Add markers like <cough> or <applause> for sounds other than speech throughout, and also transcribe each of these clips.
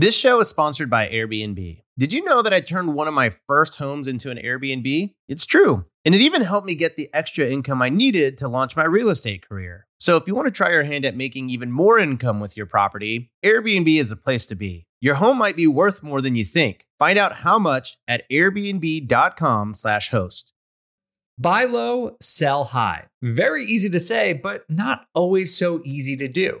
This show is sponsored by Airbnb. Did you know that I turned one of my first homes into an Airbnb? It's true. And it even helped me get the extra income I needed to launch my real estate career. So if you want to try your hand at making even more income with your property, Airbnb is the place to be. Your home might be worth more than you think. Find out how much at airbnb.com/slash host. Buy low, sell high. Very easy to say, but not always so easy to do.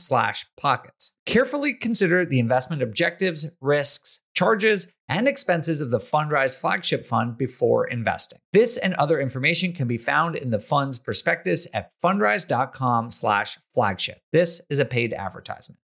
slash pockets. Carefully consider the investment objectives, risks, charges, and expenses of the Fundrise flagship fund before investing. This and other information can be found in the fund's prospectus at fundrise.com slash flagship. This is a paid advertisement.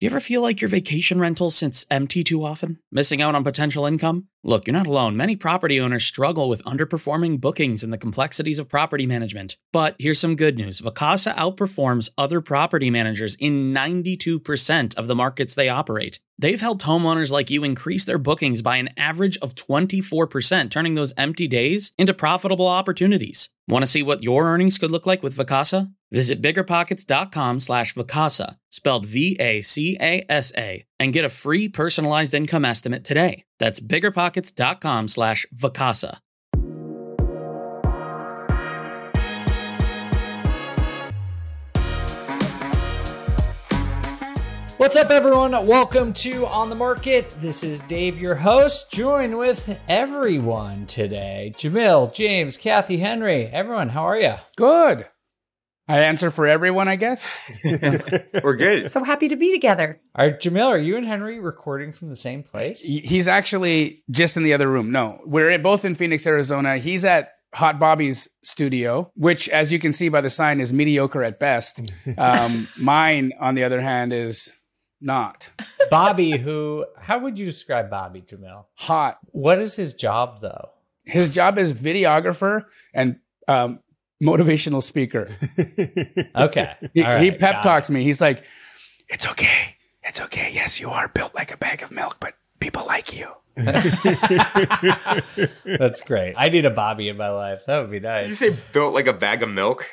You ever feel like your vacation rental sits empty too often, missing out on potential income? Look, you're not alone. Many property owners struggle with underperforming bookings and the complexities of property management. But here's some good news Vacasa outperforms other property managers in 92% of the markets they operate. They've helped homeowners like you increase their bookings by an average of 24%, turning those empty days into profitable opportunities. Want to see what your earnings could look like with Vacasa? Visit biggerpockets.com slash Vacasa, spelled V-A-C-A-S-A, and get a free personalized income estimate today. That's biggerpockets.com slash Vacasa. What's up, everyone? Welcome to On the Market. This is Dave, your host, joined with everyone today Jamil, James, Kathy, Henry. Everyone, how are you? Good. I answer for everyone, I guess. <laughs> We're good. So happy to be together. Are Jamil, are you and Henry recording from the same place? He's actually just in the other room. No, we're both in Phoenix, Arizona. He's at Hot Bobby's studio, which, as you can see by the sign, is mediocre at best. <laughs> Um, mine, on the other hand, is not Bobby, who, how would you describe Bobby, Jamil? hot. What is his job, though? His job is videographer and um, motivational speaker. <laughs> Okay. He, right, he pep it. talks me. He's like, "It's okay, it's okay. Yes, you are built like a bag of milk, but people like you." <laughs> That's great. I need a Bobby in my life. That would be Did you nice. say built like a bag of milk?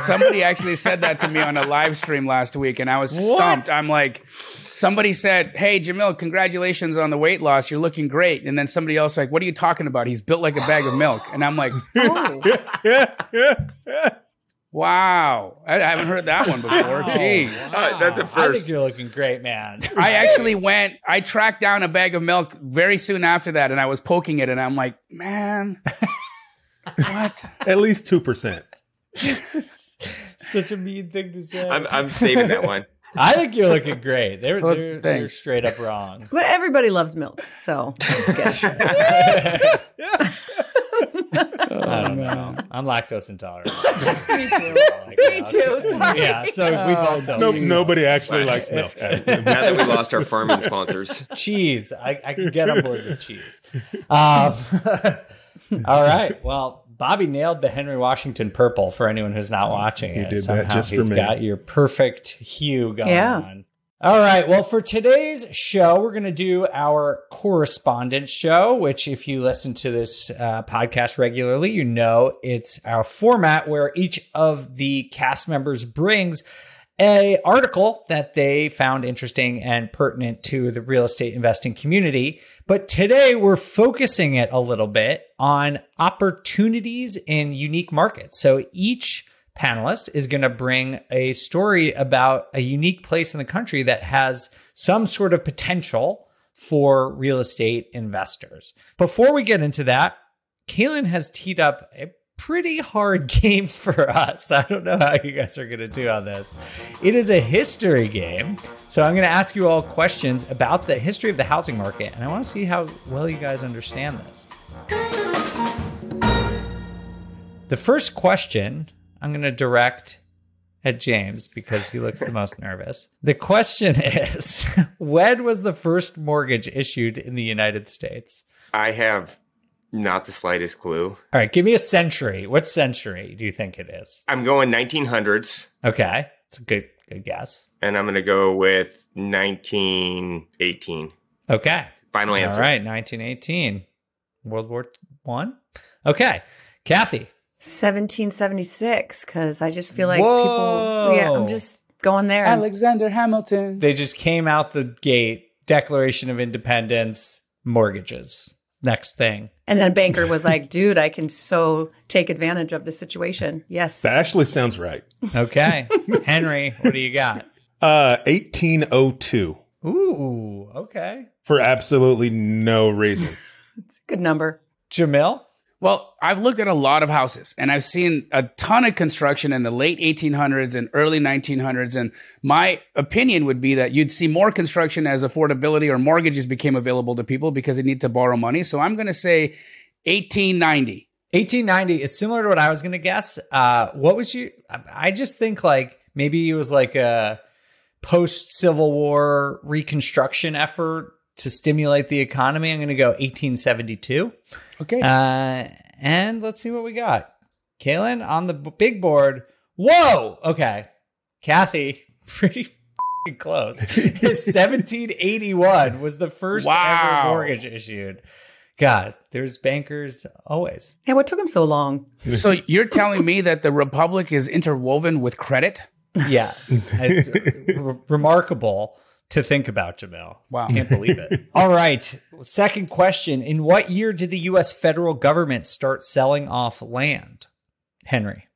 Somebody actually said that to me on a live stream last week, and I was What? stumped. I'm like, somebody said, "Hey, Jamil, congratulations on the weight loss. You're looking great." And then somebody else like, "What are you talking about? He's built like a bag of milk." And I'm like, <laughs> oh. "Wow, I, I haven't heard that one <laughs> before." Jeez. Uh, that's a first. I think you're looking great, man. <laughs> I actually went. I tracked down a bag of milk very soon after that, and I was poking it, and I'm like, "Man, <laughs> what?" At least two percent. Such a mean thing to say. I'm, I'm saving that one. I think you're looking great. They're Well, they're, they're straight up wrong. But everybody loves milk, so it's good. I don't know. I'm lactose intolerant. <laughs> Me too. Like <laughs> Me too. Sorry. Yeah, so we both don't. No, nobody actually likes milk. <laughs> Now that we lost our farming sponsors, cheese. I, I can get on board with cheese. Um, all right. Well, Bobby nailed the Henry Washington purple for anyone who's not watching He it. did that Somehow just for he's me. got your perfect hue going Yeah. on. All right. Well, for today's show, we're going to do our correspondence show, which, if you listen to this uh, podcast regularly, you know it's our format where each of the cast members brings a article that they found interesting and pertinent to the real estate investing community. But today we're focusing it a little bit on opportunities in unique markets. So each panelist is going to bring a story about a unique place in the country that has some sort of potential for real estate investors. Before we get into that, Kaylin has teed up a pretty hard <laughs> game for us. I don't know how you guys are going to do on this. It is a history game. So I'm going to ask you all questions about the history of the housing market, and I want to see how well you guys understand this. The first question I'm going to direct at James because he looks the <laughs> most nervous. The question is <laughs> when was the first mortgage issued in the United States? I have not the slightest clue. All right, give me a century. What century do you think it is? I'm going 1900s, Okay, it's a good good guess. and I'm going to go with 1918. Okay, Final answer. all right, 1918, World War One. Okay, Kathy. 1776, because I just feel like Whoa. people. Yeah, I'm just going there. Alexander Hamilton. They just came out the gate. Declaration of Independence, mortgages. Next thing. and then a banker was like, dude, I can so take advantage of the situation. Yes. That actually sounds right. Okay, <laughs> Henry, what do you got? Uh, 1802 Ooh, okay. for absolutely no reason. <laughs> It's a good number. Jamil. Well, I've looked at a lot of houses and I've seen a ton of construction in the late 1800s and early 1900s. And my opinion would be that you'd see more construction as affordability or mortgages became available to people because they need to borrow money. So I'm going to say 1890. 1890 is similar to what I was going to guess. Uh, what was you? I- just think like maybe it was like a post Civil War reconstruction effort to stimulate the economy. I'm going to go 1872. Okay. Uh, and let's see what we got. Kaylin on the b- big board. Whoa. Okay. Kathy, <laughs> pretty f***ing close. <laughs> 1781 was the first ever mortgage issued. God, there's bankers always. Yeah, what took him so long? so you're telling me that the Republic is interwoven with credit? Yeah, it's <laughs> r- remarkable to think about, Jamil. Wow. Can't believe it. <laughs> All right. Second question. In what year did the U.S. federal government start selling off land? Henry.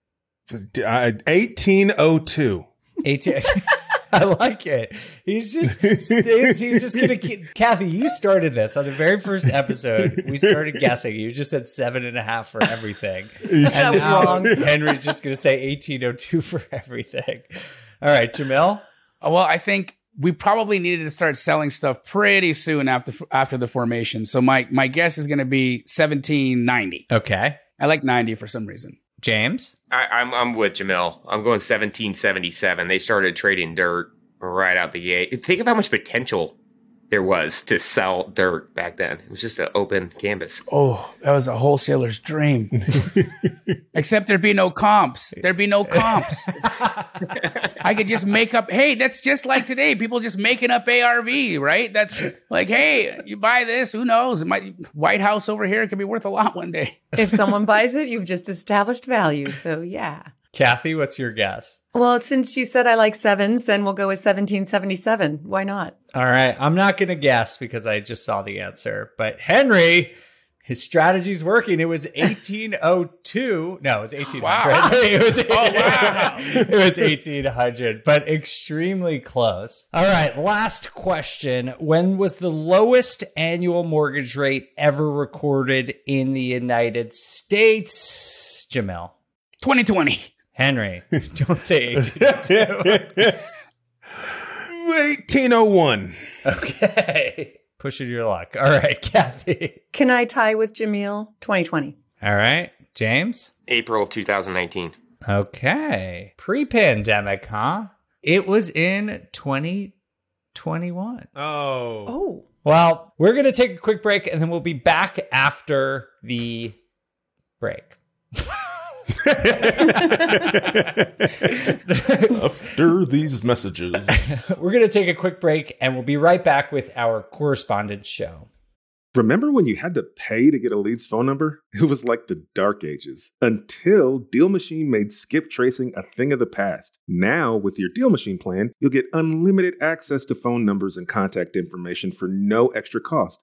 Uh, 1802. 18. <laughs> I like it. He's just <laughs> stays, he's just gonna keep Kathy, you started this on the very first episode. We started guessing. You just said seven and a half for everything. That was now wrong. Henry's just gonna say 1802 for everything. All right, Jamil. Uh, Well, I think we probably needed to start selling stuff pretty soon after after the formation. So my my guess is going to be 1790. Okay. I like 90 for some reason. James. I, I'm I'm with Jamil. I'm going 1777. They started trading dirt right out the gate. Think of how much potential there was to sell dirt back then. It was just an open canvas. Oh, that was a wholesaler's dream. <laughs> Except there'd be no comps. There'd be no comps. <laughs> I could just make up. Hey, that's just like today. People just making up ARV, right? That's like, hey, you buy this. Who knows? My White House over here could be worth a lot one day. If someone buys it, you've just established value. So, yeah. Kathy, what's your guess? Well, since you said I like sevens, then we'll go with 1777. Why not? All right. I'm not going to guess because I just saw the answer. But Henry, his strategy's working. It was <laughs> 1802. No, it was 1800. Wow. <laughs> it, was, Oh, wow. <laughs> it was 1800, but extremely close. All right. Last question. When was the lowest annual mortgage rate ever recorded in the United States? Jamil. 2020. Henry. <laughs> Don't say 1802. 1801. okay. Pushing your luck. All right, <laughs> Kathy. Can I tie with Jamil? 2020. All right, James. April of 2019. Okay. Pre pandemic, huh? It was in 2021. Oh. Oh. Well, we're going to take a quick break and then we'll be back after the break. <laughs> After these messages. <laughs> We're going to take a quick break and we'll be right back with our correspondence show. Remember when you had to pay to get a lead's phone number? It was like the dark ages until Deal Machine made skip tracing a thing of the past. Now, with your Deal Machine plan, you'll get unlimited access to phone numbers and contact information for no extra cost.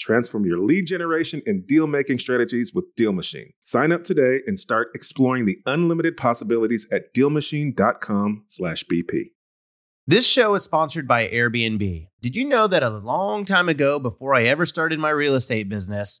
Transform your lead generation and deal making strategies with Deal Machine. Sign up today and start exploring the unlimited possibilities at DealMachine.com/bp. This show is sponsored by Airbnb. Did you know that a long time ago, before I ever started my real estate business,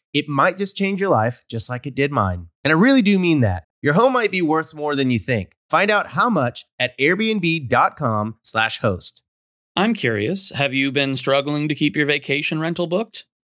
It might just change your life, just like it did mine. And I really do mean that. Your home might be worth more than you think. Find out how much at airbnb.com/slash host. I'm curious, have you been struggling to keep your vacation rental booked?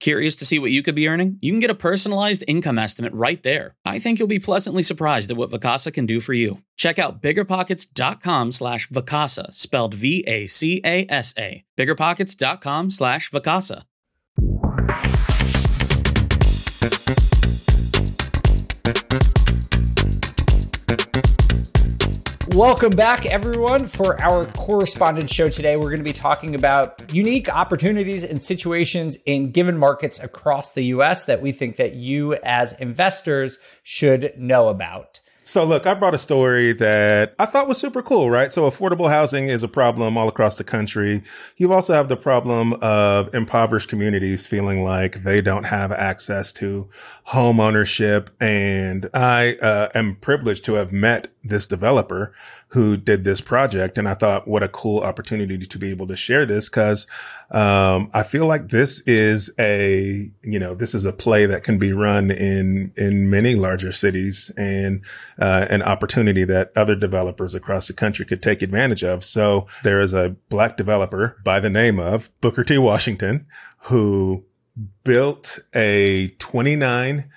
Curious to see what you could be earning? You can get a personalized income estimate right there. I think you'll be pleasantly surprised at what Vacasa can do for you. Check out biggerpockets.com slash Vacasa, spelled V-A-C-A-S-A. Biggerpockets.com slash Vacasa. Welcome back, everyone, for our correspondent show today. We're going to be talking about unique opportunities and situations in given markets across the US that we think that you as investors should know about. So, look, I brought a story that I thought was super cool, right? So, affordable housing is a problem all across the country. You also have the problem of impoverished communities feeling like they don't have access to home ownership. And I uh, am privileged to have met this developer who did this project. And I thought, what a cool opportunity to be able to share this because um, I feel like this is a, you know, this is a play that can be run in, in many larger cities and uh, an opportunity that other developers across the country could take advantage of. So there is a black developer by the name of Booker T. Washington who built a 29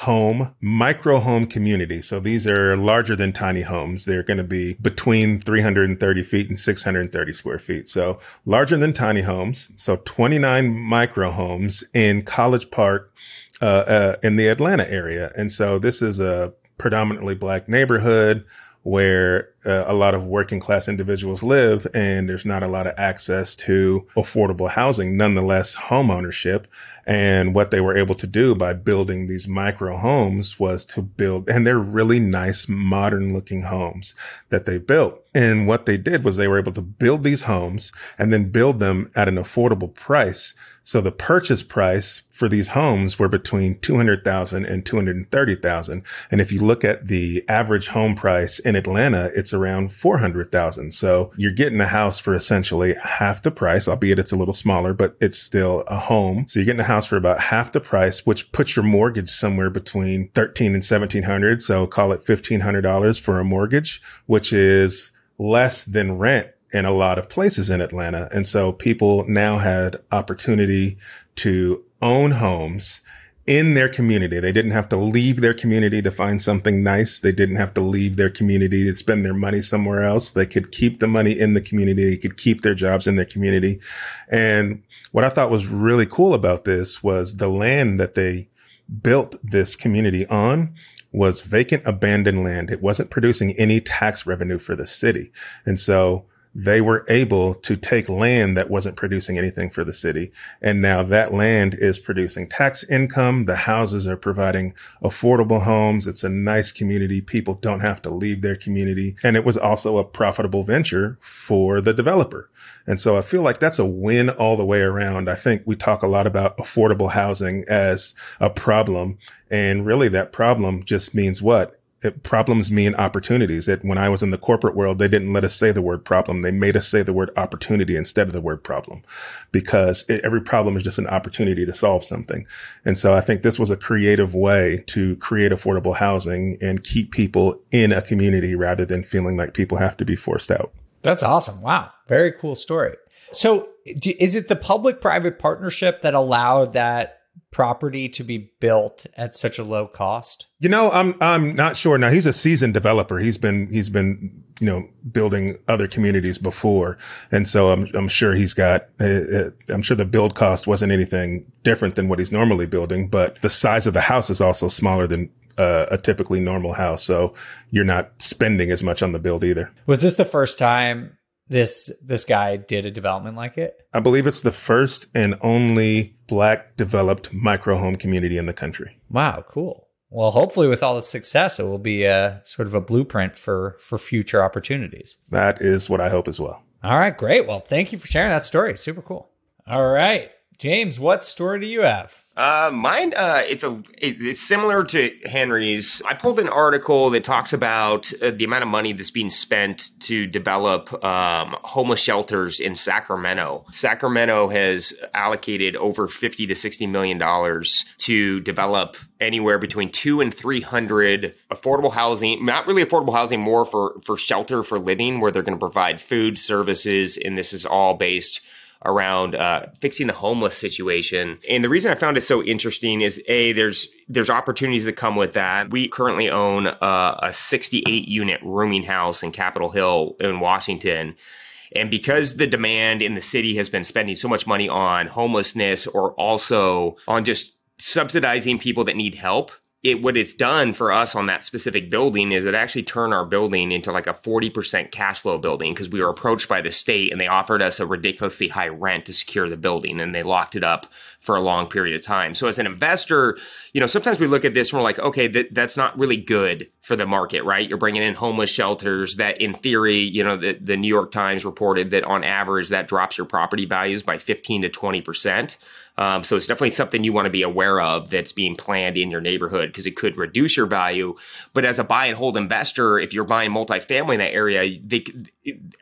home, micro home community. So these are larger than tiny homes. They're going to be between 330 feet and 630 square feet. So larger than tiny homes. So 29 micro homes in College Park, uh, uh, in the Atlanta area. And so this is a predominantly black neighborhood where uh, a lot of working class individuals live and there's not a lot of access to affordable housing, nonetheless home ownership. And what they were able to do by building these micro homes was to build, and they're really nice, modern looking homes that they built. And what they did was they were able to build these homes and then build them at an affordable price. So the purchase price for these homes were between 200,000 and 230,000. And if you look at the average home price in Atlanta, it's around 400,000. So you're getting a house for essentially half the price, albeit it's a little smaller, but it's still a home. So you're getting a house for about half the price, which puts your mortgage somewhere between 13 and 1700. So call it $1,500 for a mortgage, which is less than rent in a lot of places in Atlanta. And so people now had opportunity to own homes in their community. They didn't have to leave their community to find something nice. They didn't have to leave their community to spend their money somewhere else. They could keep the money in the community. They could keep their jobs in their community. And what I thought was really cool about this was the land that they built this community on was vacant abandoned land. It wasn't producing any tax revenue for the city. And so they were able to take land that wasn't producing anything for the city. And now that land is producing tax income. The houses are providing affordable homes. It's a nice community. People don't have to leave their community. And it was also a profitable venture for the developer. And so I feel like that's a win all the way around. I think we talk a lot about affordable housing as a problem. And really that problem just means what? It, problems mean opportunities. That when I was in the corporate world, they didn't let us say the word problem. They made us say the word opportunity instead of the word problem because it, every problem is just an opportunity to solve something. And so I think this was a creative way to create affordable housing and keep people in a community rather than feeling like people have to be forced out. That's awesome. Wow. Very cool story. So, is it the public private partnership that allowed that property to be built at such a low cost? You know, I'm I'm not sure. Now he's a seasoned developer. He's been he's been you know building other communities before, and so I'm I'm sure he's got. Uh, uh, I'm sure the build cost wasn't anything different than what he's normally building, but the size of the house is also smaller than uh, a typically normal house. So you're not spending as much on the build either. Was this the first time this this guy did a development like it? I believe it's the first and only black developed micro home community in the country. Wow, cool. Well, hopefully with all the success it will be a sort of a blueprint for for future opportunities. That is what I hope as well. All right, great. Well, thank you for sharing that story. Super cool. All right. James, what story do you have? Uh, mine, uh, it's a, it's similar to Henry's. I pulled an article that talks about uh, the amount of money that's being spent to develop um, homeless shelters in Sacramento. Sacramento has allocated over fifty to sixty million dollars to develop anywhere between two and three hundred affordable housing. Not really affordable housing, more for for shelter for living, where they're going to provide food services, and this is all based around uh, fixing the homeless situation. And the reason I found it so interesting is a there's there's opportunities that come with that. We currently own uh, a 68 unit rooming house in Capitol Hill in Washington. And because the demand in the city has been spending so much money on homelessness or also on just subsidizing people that need help, it what it's done for us on that specific building is it actually turned our building into like a 40% cash flow building because we were approached by the state and they offered us a ridiculously high rent to secure the building and they locked it up for a long period of time. So as an investor, you know, sometimes we look at this and we're like, okay, that, that's not really good for the market, right? You're bringing in homeless shelters that in theory, you know, the, the New York Times reported that on average that drops your property values by 15 to 20%. Um, so it's definitely something you want to be aware of that's being planned in your neighborhood because it could reduce your value. But as a buy and hold investor, if you're buying multifamily in that area, they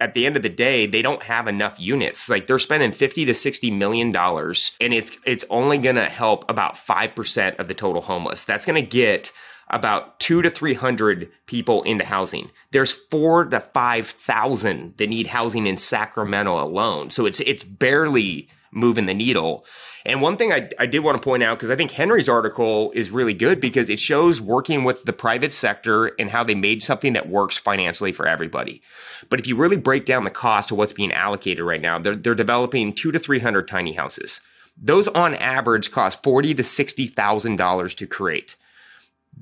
at the end of the day they don't have enough units. Like they're spending fifty to sixty million dollars, and it's it's only going to help about five percent of the total homeless. That's going to get about two to 300 people into housing. There's four to 5,000 that need housing in Sacramento alone. So it's, it's barely moving the needle. And one thing I, I did want to point out, because I think Henry's article is really good because it shows working with the private sector and how they made something that works financially for everybody. But if you really break down the cost of what's being allocated right now, they're, they're developing two to 300 tiny houses. Those on average cost forty to $60,000 to create.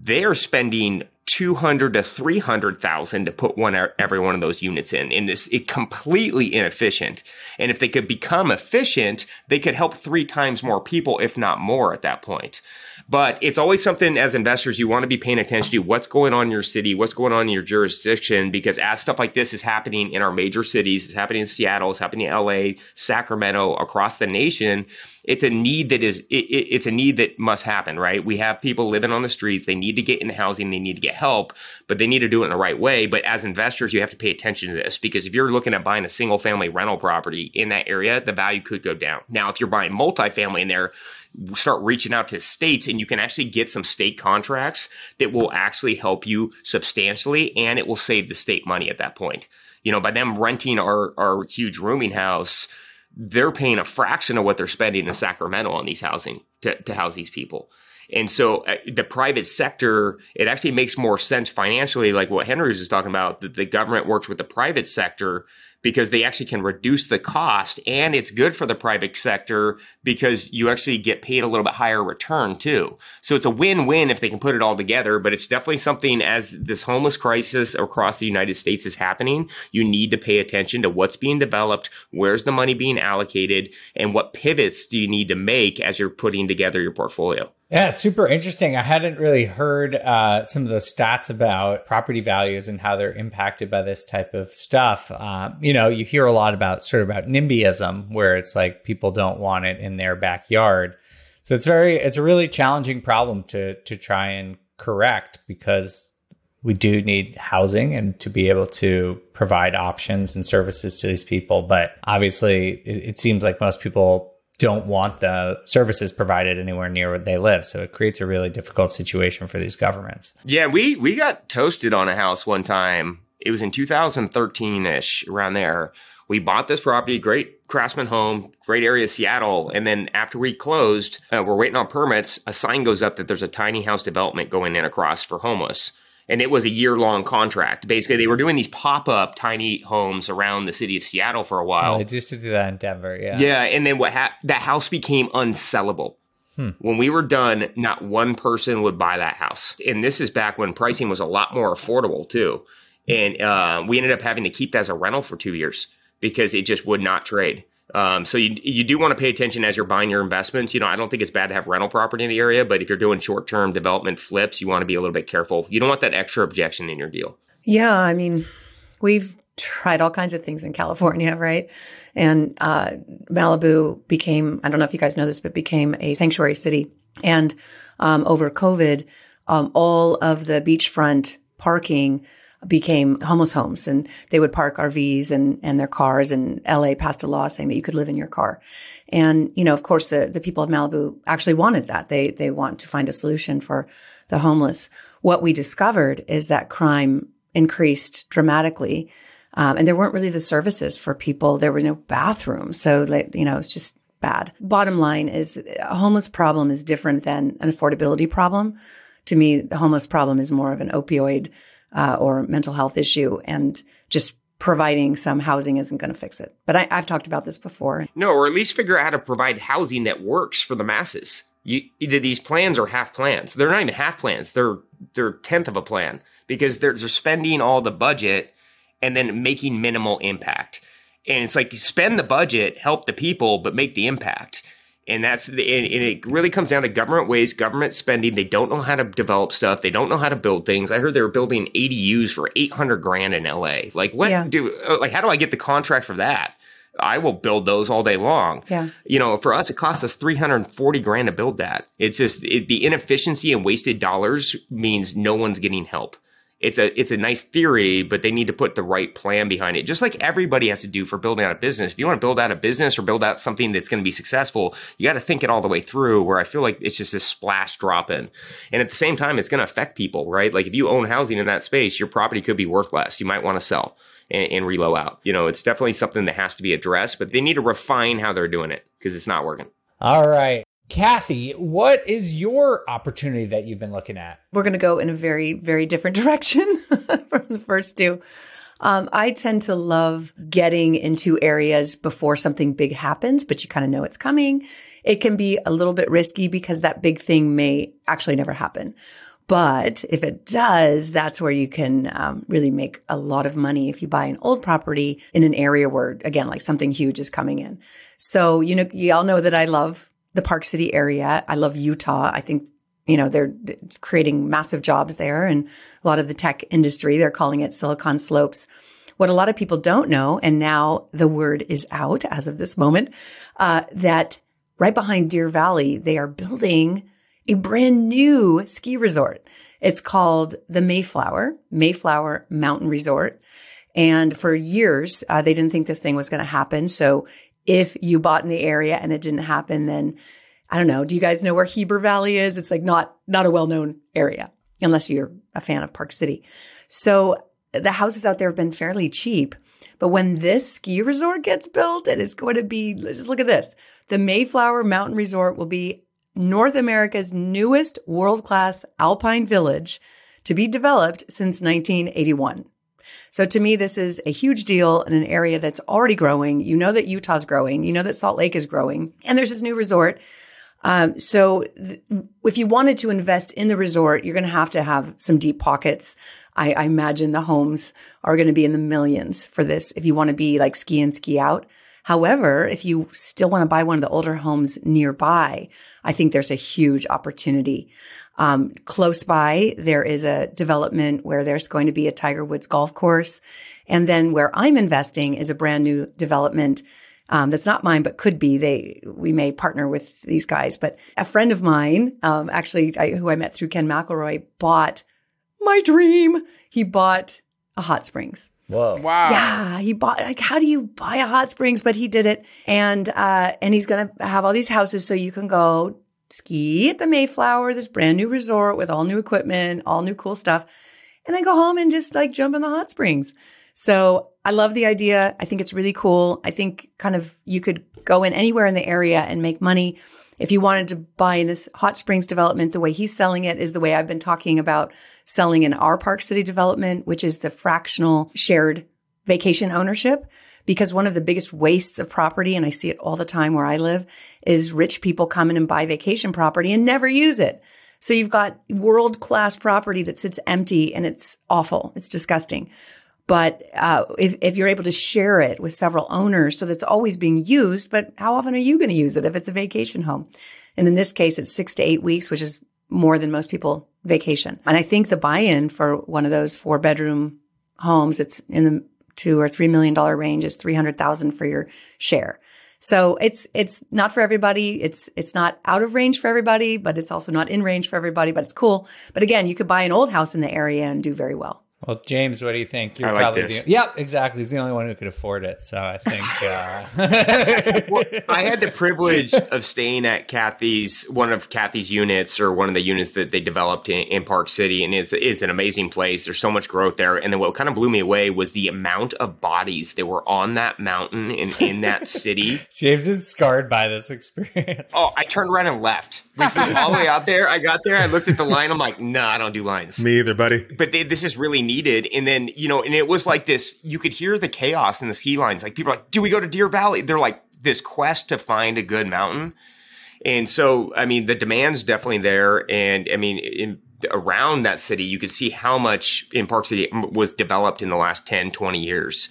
They are spending 200 to 300,000 to put one every one of those units in and this is completely inefficient and if they could become efficient they could help three times more people if not more at that point but it's always something as investors you want to be paying attention to what's going on in your city, what's going on in your jurisdiction, because as stuff like this is happening in our major cities, it's happening in Seattle, it's happening in LA, Sacramento, across the nation. It's a need that is, it, it, it's a need that must happen, right? We have people living on the streets. They need to get in housing. They need to get help, but they need to do it in the right way. But as investors, you have to pay attention to this because if you're looking at buying a single family rental property in that area, the value could go down. Now, if you're buying multifamily in there, start reaching out to states and you can actually get some state contracts that will actually help you substantially and it will save the state money at that point. You know, by them renting our, our huge rooming house, they're paying a fraction of what they're spending in Sacramento on these housing to, to house these people. And so uh, the private sector, it actually makes more sense financially, like what Henry was just talking about, that the government works with the private sector because they actually can reduce the cost and it's good for the private sector because you actually get paid a little bit higher return too. So it's a win-win if they can put it all together, but it's definitely something as this homeless crisis across the United States is happening, you need to pay attention to what's being developed, where's the money being allocated, and what pivots do you need to make as you're putting together your portfolio. Yeah, it's super interesting. I hadn't really heard uh, some of those stats about property values and how they're impacted by this type of stuff. Uh, you know, you hear a lot about sort of about NIMBYism, where it's like people don't want it in their backyard. So it's very, it's a really challenging problem to to try and correct because we do need housing and to be able to provide options and services to these people. But obviously, it, it seems like most people don't want the services provided anywhere near where they live. So it creates a really difficult situation for these governments. Yeah, we we got toasted on a house one time. It was in 2013 ish, around there. We bought this property, great craftsman home, great area of Seattle. And then after we closed, uh, we're waiting on permits. A sign goes up that there's a tiny house development going in across for homeless and it was a year long contract. Basically, they were doing these pop up tiny homes around the city of Seattle for a while. Oh, they used to do that in Denver, yeah. Yeah, and then what? Ha- that house became unsellable. Hmm. When we were done, not one person would buy that house, and this is back when pricing was a lot more affordable too. And uh, we ended up having to keep that as a rental for two years because it just would not trade. Um, so you you do want to pay attention as you're buying your investments. You know, I don't think it's bad to have rental property in the area, but if you're doing short term development flips, you want to be a little bit careful. You don't want that extra objection in your deal. Yeah, I mean, we've tried all kinds of things in California, right? And uh, Malibu became, I don't know if you guys know this, but became a sanctuary city. And um, over COVID, um, all of the beachfront parking became homeless homes and they would park RVs and, and their cars and LA passed a law saying that you could live in your car. And, you know, of course, the, the people of Malibu actually wanted that. They, they want to find a solution for the homeless. What we discovered is that crime increased dramatically. Um, and there weren't really the services for people. There were no bathrooms. So, like, you know, it's just bad. Bottom line is a homeless problem is different than an affordability problem. To me, the homeless problem is more of an opioid uh, or mental health issue, and just providing some housing isn't going to fix it. But I, have talked about this before. No, or at least figure out how to provide housing that works for the masses. You, these plans are half plans. They're not even half plans. They're they're tenth of a plan because they're, they're spending all the budget and then making minimal impact. And it's like spend the budget, help the people, but make the impact and that's and, it really comes down to government ways, government spending. They don't know how to develop stuff. They don't know how to build things. I heard they were building ADUs for eight hundred grand in LA. Like what yeah. do uh, like how do I get the contract for that? I will build those all day long. Yeah. You know, for us, it costs us 340 grand to build that. It's just it, the inefficiency and wasted dollars means no one's getting help it's a it's a nice theory, but they need to put the right plan behind it. Just like everybody has to do for building out a business. If you want to build out a business or build out something that's going to be successful, you got to think it all the way through. Where I feel like it's just a splash drop in, and at the same time, it's going to affect people, right? Like if you own housing in that space, your property could be worth less. You might want to sell and, and reload out. You know, it's definitely something that has to be addressed, but they need to refine how they're doing it because it's not working. All right. Kathy, what is your opportunity that you've been looking at? We're going to go in a very, very different <laughs> direction from the first two. Um, I tend to love getting into areas before something big happens, but you kind of know it's coming. It can be a little bit risky because that big thing may actually never happen. But if it does, that's where you can um, really make a lot of money if you buy an old property in an area where, again, like something huge is coming in. So, you know, you all know that I love the Park City area. I love Utah. I think, you know, they're creating massive jobs there and a lot of the tech industry, they're calling it Silicon Slopes. What a lot of people don't know, and now the word is out as of this moment, uh, that right behind Deer Valley, they are building a brand new ski resort. It's called the Mayflower, Mayflower Mountain Resort. And for years, uh, they didn't think this thing was going to happen. So if you bought in the area and it didn't happen, then I don't know. Do you guys know where Heber Valley is? It's like not not a well known area unless you're a fan of Park City. So the houses out there have been fairly cheap. But when this ski resort gets built, it is going to be just look at this. The Mayflower Mountain Resort will be North America's newest world class alpine village to be developed since 1981. So to me, this is a huge deal in an area that's already growing. You know that Utah's growing. You know that Salt Lake is growing. And there's this new resort. Um, so th- if you wanted to invest in the resort, you're going to have to have some deep pockets. I, I imagine the homes are going to be in the millions for this if you want to be like ski in, ski out. However, if you still want to buy one of the older homes nearby, I think there's a huge opportunity. Um, close by, there is a development where there's going to be a Tiger Woods golf course. And then where I'm investing is a brand new development um, that's not mine, but could be. They we may partner with these guys. But a friend of mine, um, actually, I, who I met through Ken McElroy, bought my dream. He bought a hot springs. Whoa. Wow. Yeah, he bought like how do you buy a hot springs? But he did it, and uh, and he's gonna have all these houses so you can go ski at the Mayflower, this brand new resort with all new equipment, all new cool stuff, and then go home and just like jump in the hot springs. So I love the idea. I think it's really cool. I think kind of you could go in anywhere in the area and make money. If you wanted to buy in this hot springs development, the way he's selling it is the way I've been talking about selling in our Park City development, which is the fractional shared vacation ownership. Because one of the biggest wastes of property, and I see it all the time where I live, is rich people come in and buy vacation property and never use it. So you've got world class property that sits empty and it's awful. It's disgusting. But uh, if, if you're able to share it with several owners so that's always being used, but how often are you going to use it if it's a vacation home? And in this case, it's six to eight weeks, which is more than most people vacation. And I think the buy-in for one of those four bedroom homes, it's in the two or three million dollar range is 300,000 for your share. So it's, it's not for everybody. It's, it's not out of range for everybody, but it's also not in range for everybody, but it's cool. But again, you could buy an old house in the area and do very well. Well, James, what do you think? You're I like probably this. The, yep, exactly. He's the only one who could afford it. So I think uh, <laughs> I had the privilege <laughs> of staying at Kathy's one of Kathy's units or one of the units that they developed in, in Park City, and is is an amazing place. There's so much growth there, and then what kind of blew me away was the amount of bodies that were on that mountain and in that <laughs> city. James is scarred by this experience. Oh, I turned around and left. We flew all the way out there. I got there. I looked at the line. I'm like, nah, I don't do lines. Me either, buddy. But they, this is really needed. And then, you know, and it was like this, you could hear the chaos in the ski lines. Like people like, do we go to Deer Valley? They're like this quest to find a good mountain. And so, I mean, the demand's definitely there. And I mean, in, around that city, you could see how much in Park City was developed in the last 10, 20 years.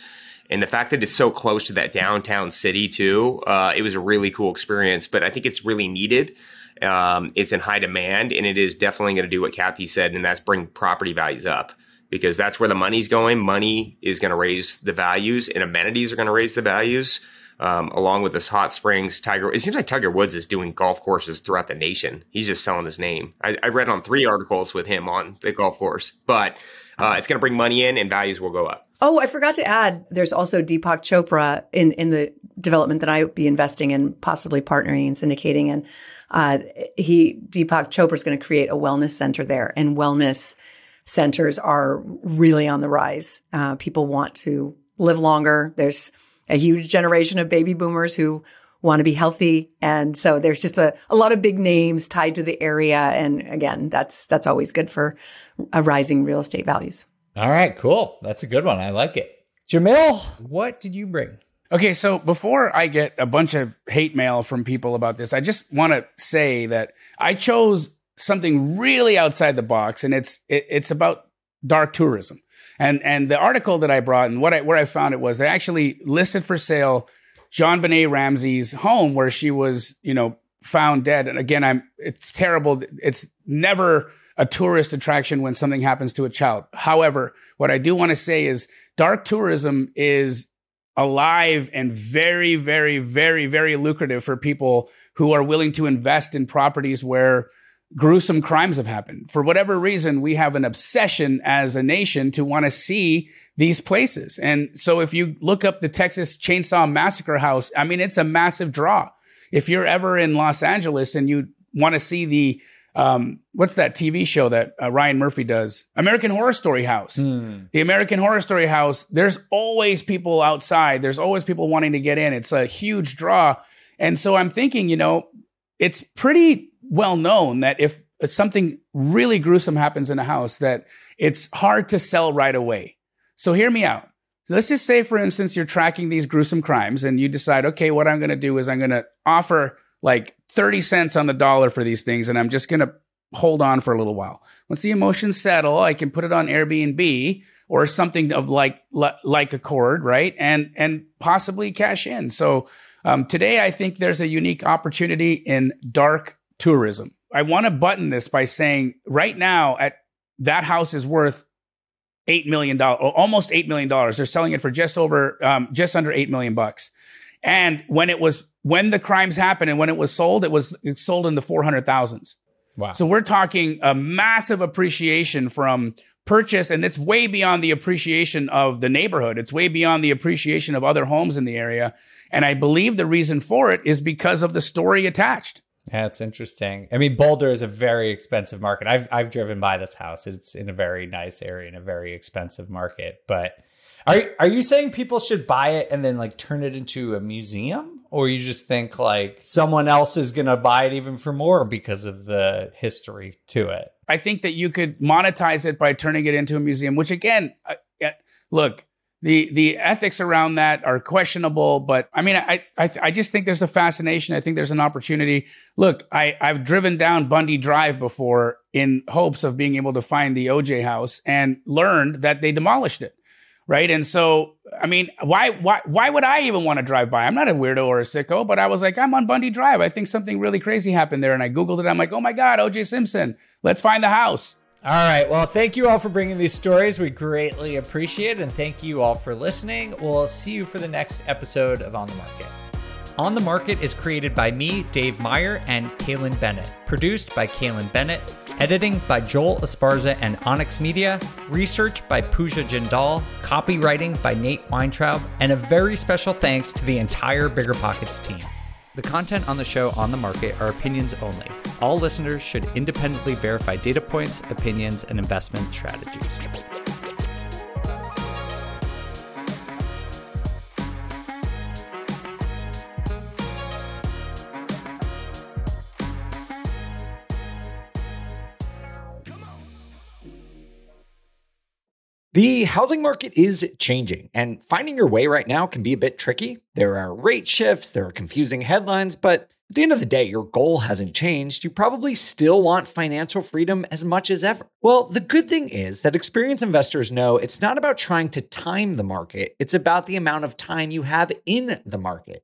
And the fact that it's so close to that downtown city too, uh, it was a really cool experience. But I think it's really needed. Um, it's in high demand, and it is definitely going to do what Kathy said, and that's bring property values up because that's where the money's going. Money is going to raise the values, and amenities are going to raise the values. Um, along with this hot springs, Tiger. It seems like Tiger Woods is doing golf courses throughout the nation. He's just selling his name. I, I read on three articles with him on the golf course, but uh, it's going to bring money in, and values will go up. Oh, I forgot to add, there's also Deepak Chopra in, in the development that I would be investing in, possibly partnering and syndicating. And uh, he, Deepak Chopra is going to create a wellness center there. And wellness centers are really on the rise. Uh, people want to live longer. There's a huge generation of baby boomers who want to be healthy. And so there's just a, a lot of big names tied to the area. And again, that's, that's always good for uh, rising real estate values. All right, cool. That's a good one. I like it. Jamil, what did you bring? Okay, so before I get a bunch of hate mail from people about this, I just want to say that I chose something really outside the box, and it's it, it's about dark tourism. And and the article that I brought and what I where I found it was they actually listed for sale JonBenét Ramsey's home where she was, you know, found dead. And again, I'm it's terrible. It's never a tourist attraction when something happens to a child. However, what I do want to say is dark tourism is alive and very, very, very, very lucrative for people who are willing to invest in properties where gruesome crimes have happened. For whatever reason, we have an obsession as a nation to want to see these places. And so if you look up the Texas Chainsaw Massacre House, I mean, it's a massive draw. If you're ever in Los Angeles and you want to see the um, what's that TV show that uh, Ryan Murphy does? American Horror Story House. Hmm. The American Horror Story House. There's always people outside. There's always people wanting to get in. It's a huge draw. And so I'm thinking, you know, it's pretty well known that if something really gruesome happens in a house, that it's hard to sell right away. So hear me out. So let's just say, for instance, you're tracking these gruesome crimes and you decide, okay, what I'm going to do is I'm going to offer like 30 cents on the dollar for these things and I'm just going to hold on for a little while. Once the emotions settle, I can put it on Airbnb or something of like li- like Accord, right? And and possibly cash in. So um, today, I think there's a unique opportunity in dark tourism. I want to button this by saying right now, at that house is worth eight million dollars, almost eight million dollars. They're selling it for just over, um, just under eight million bucks. And when it was when the crimes happened and when it was sold, it was it sold in the four hundred thousands. Wow. So we're talking a massive appreciation from purchase, and it's way beyond the appreciation of the neighborhood. It's way beyond the appreciation of other homes in the area. And I believe the reason for it is because of the story attached. That's interesting. I mean, Boulder is a very expensive market. I've I've driven by this house. It's in a very nice area in a very expensive market. But are are you saying people should buy it and then like turn it into a museum, or you just think like someone else is going to buy it even for more because of the history to it? I think that you could monetize it by turning it into a museum. Which again, look, the the ethics around that are questionable but i mean i i, I just think there's a fascination. I think there's an opportunity. Look i i've driven down bundy drive before in hopes of being able to find the oj house and learned that they demolished it right? And so i mean why why why would i even want to drive by? I'm not a weirdo or a sicko but i was like i'm on bundy drive. I think something really crazy happened there. And i googled it. I'm like oh my god oj simpson let's find the house all right. Well, thank you all for bringing these stories. We greatly appreciate it. And thank you all for listening. We'll see you for the next episode of On the Market. On the Market is created by me, Dave Meyer, and Kailyn Bennett. Produced by Kailyn Bennett. Editing by Joel Esparza and Onyx Media. Research by Pooja Jindal. Copywriting by Nate Weintraub. And a very special thanks to the entire Bigger Pockets team. The content on the show on the market are opinions only. All listeners should independently verify data points, opinions, and investment strategies. The housing market is changing, and finding your way right now can be a bit tricky. There are rate shifts, there are confusing headlines, but at the end of the day, your goal hasn't changed. You probably still want financial freedom as much as ever. Well, the good thing is that experienced investors know it's not about trying to time the market, it's about the amount of time you have in the market.